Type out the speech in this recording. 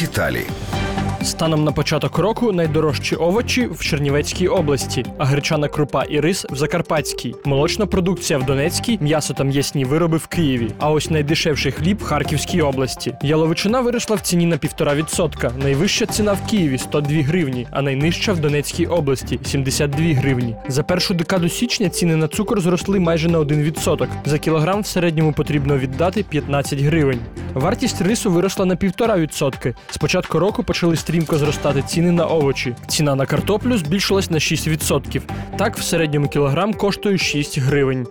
Деталі. Станом на початок року найдорожчі овочі в Чернівецькій області, а гречана крупа і рис в Закарпатській, молочна продукція в Донецькій, м'ясо та м'ясні вироби в Києві. А ось найдешевший хліб в Харківській області. Яловичина виросла в ціні на 1,5%. Найвища ціна в Києві 102 гривні, а найнижча в Донецькій області 72 гривні. За першу декаду січня ціни на цукор зросли майже на 1%. За кілограм в середньому потрібно віддати 15 гривень. Вартість рису виросла на 1,5%. З початку року почали стрімко зростати ціни на овочі. Ціна на картоплю збільшилась на 6%. Так, в середньому кілограм коштує 6 гривень.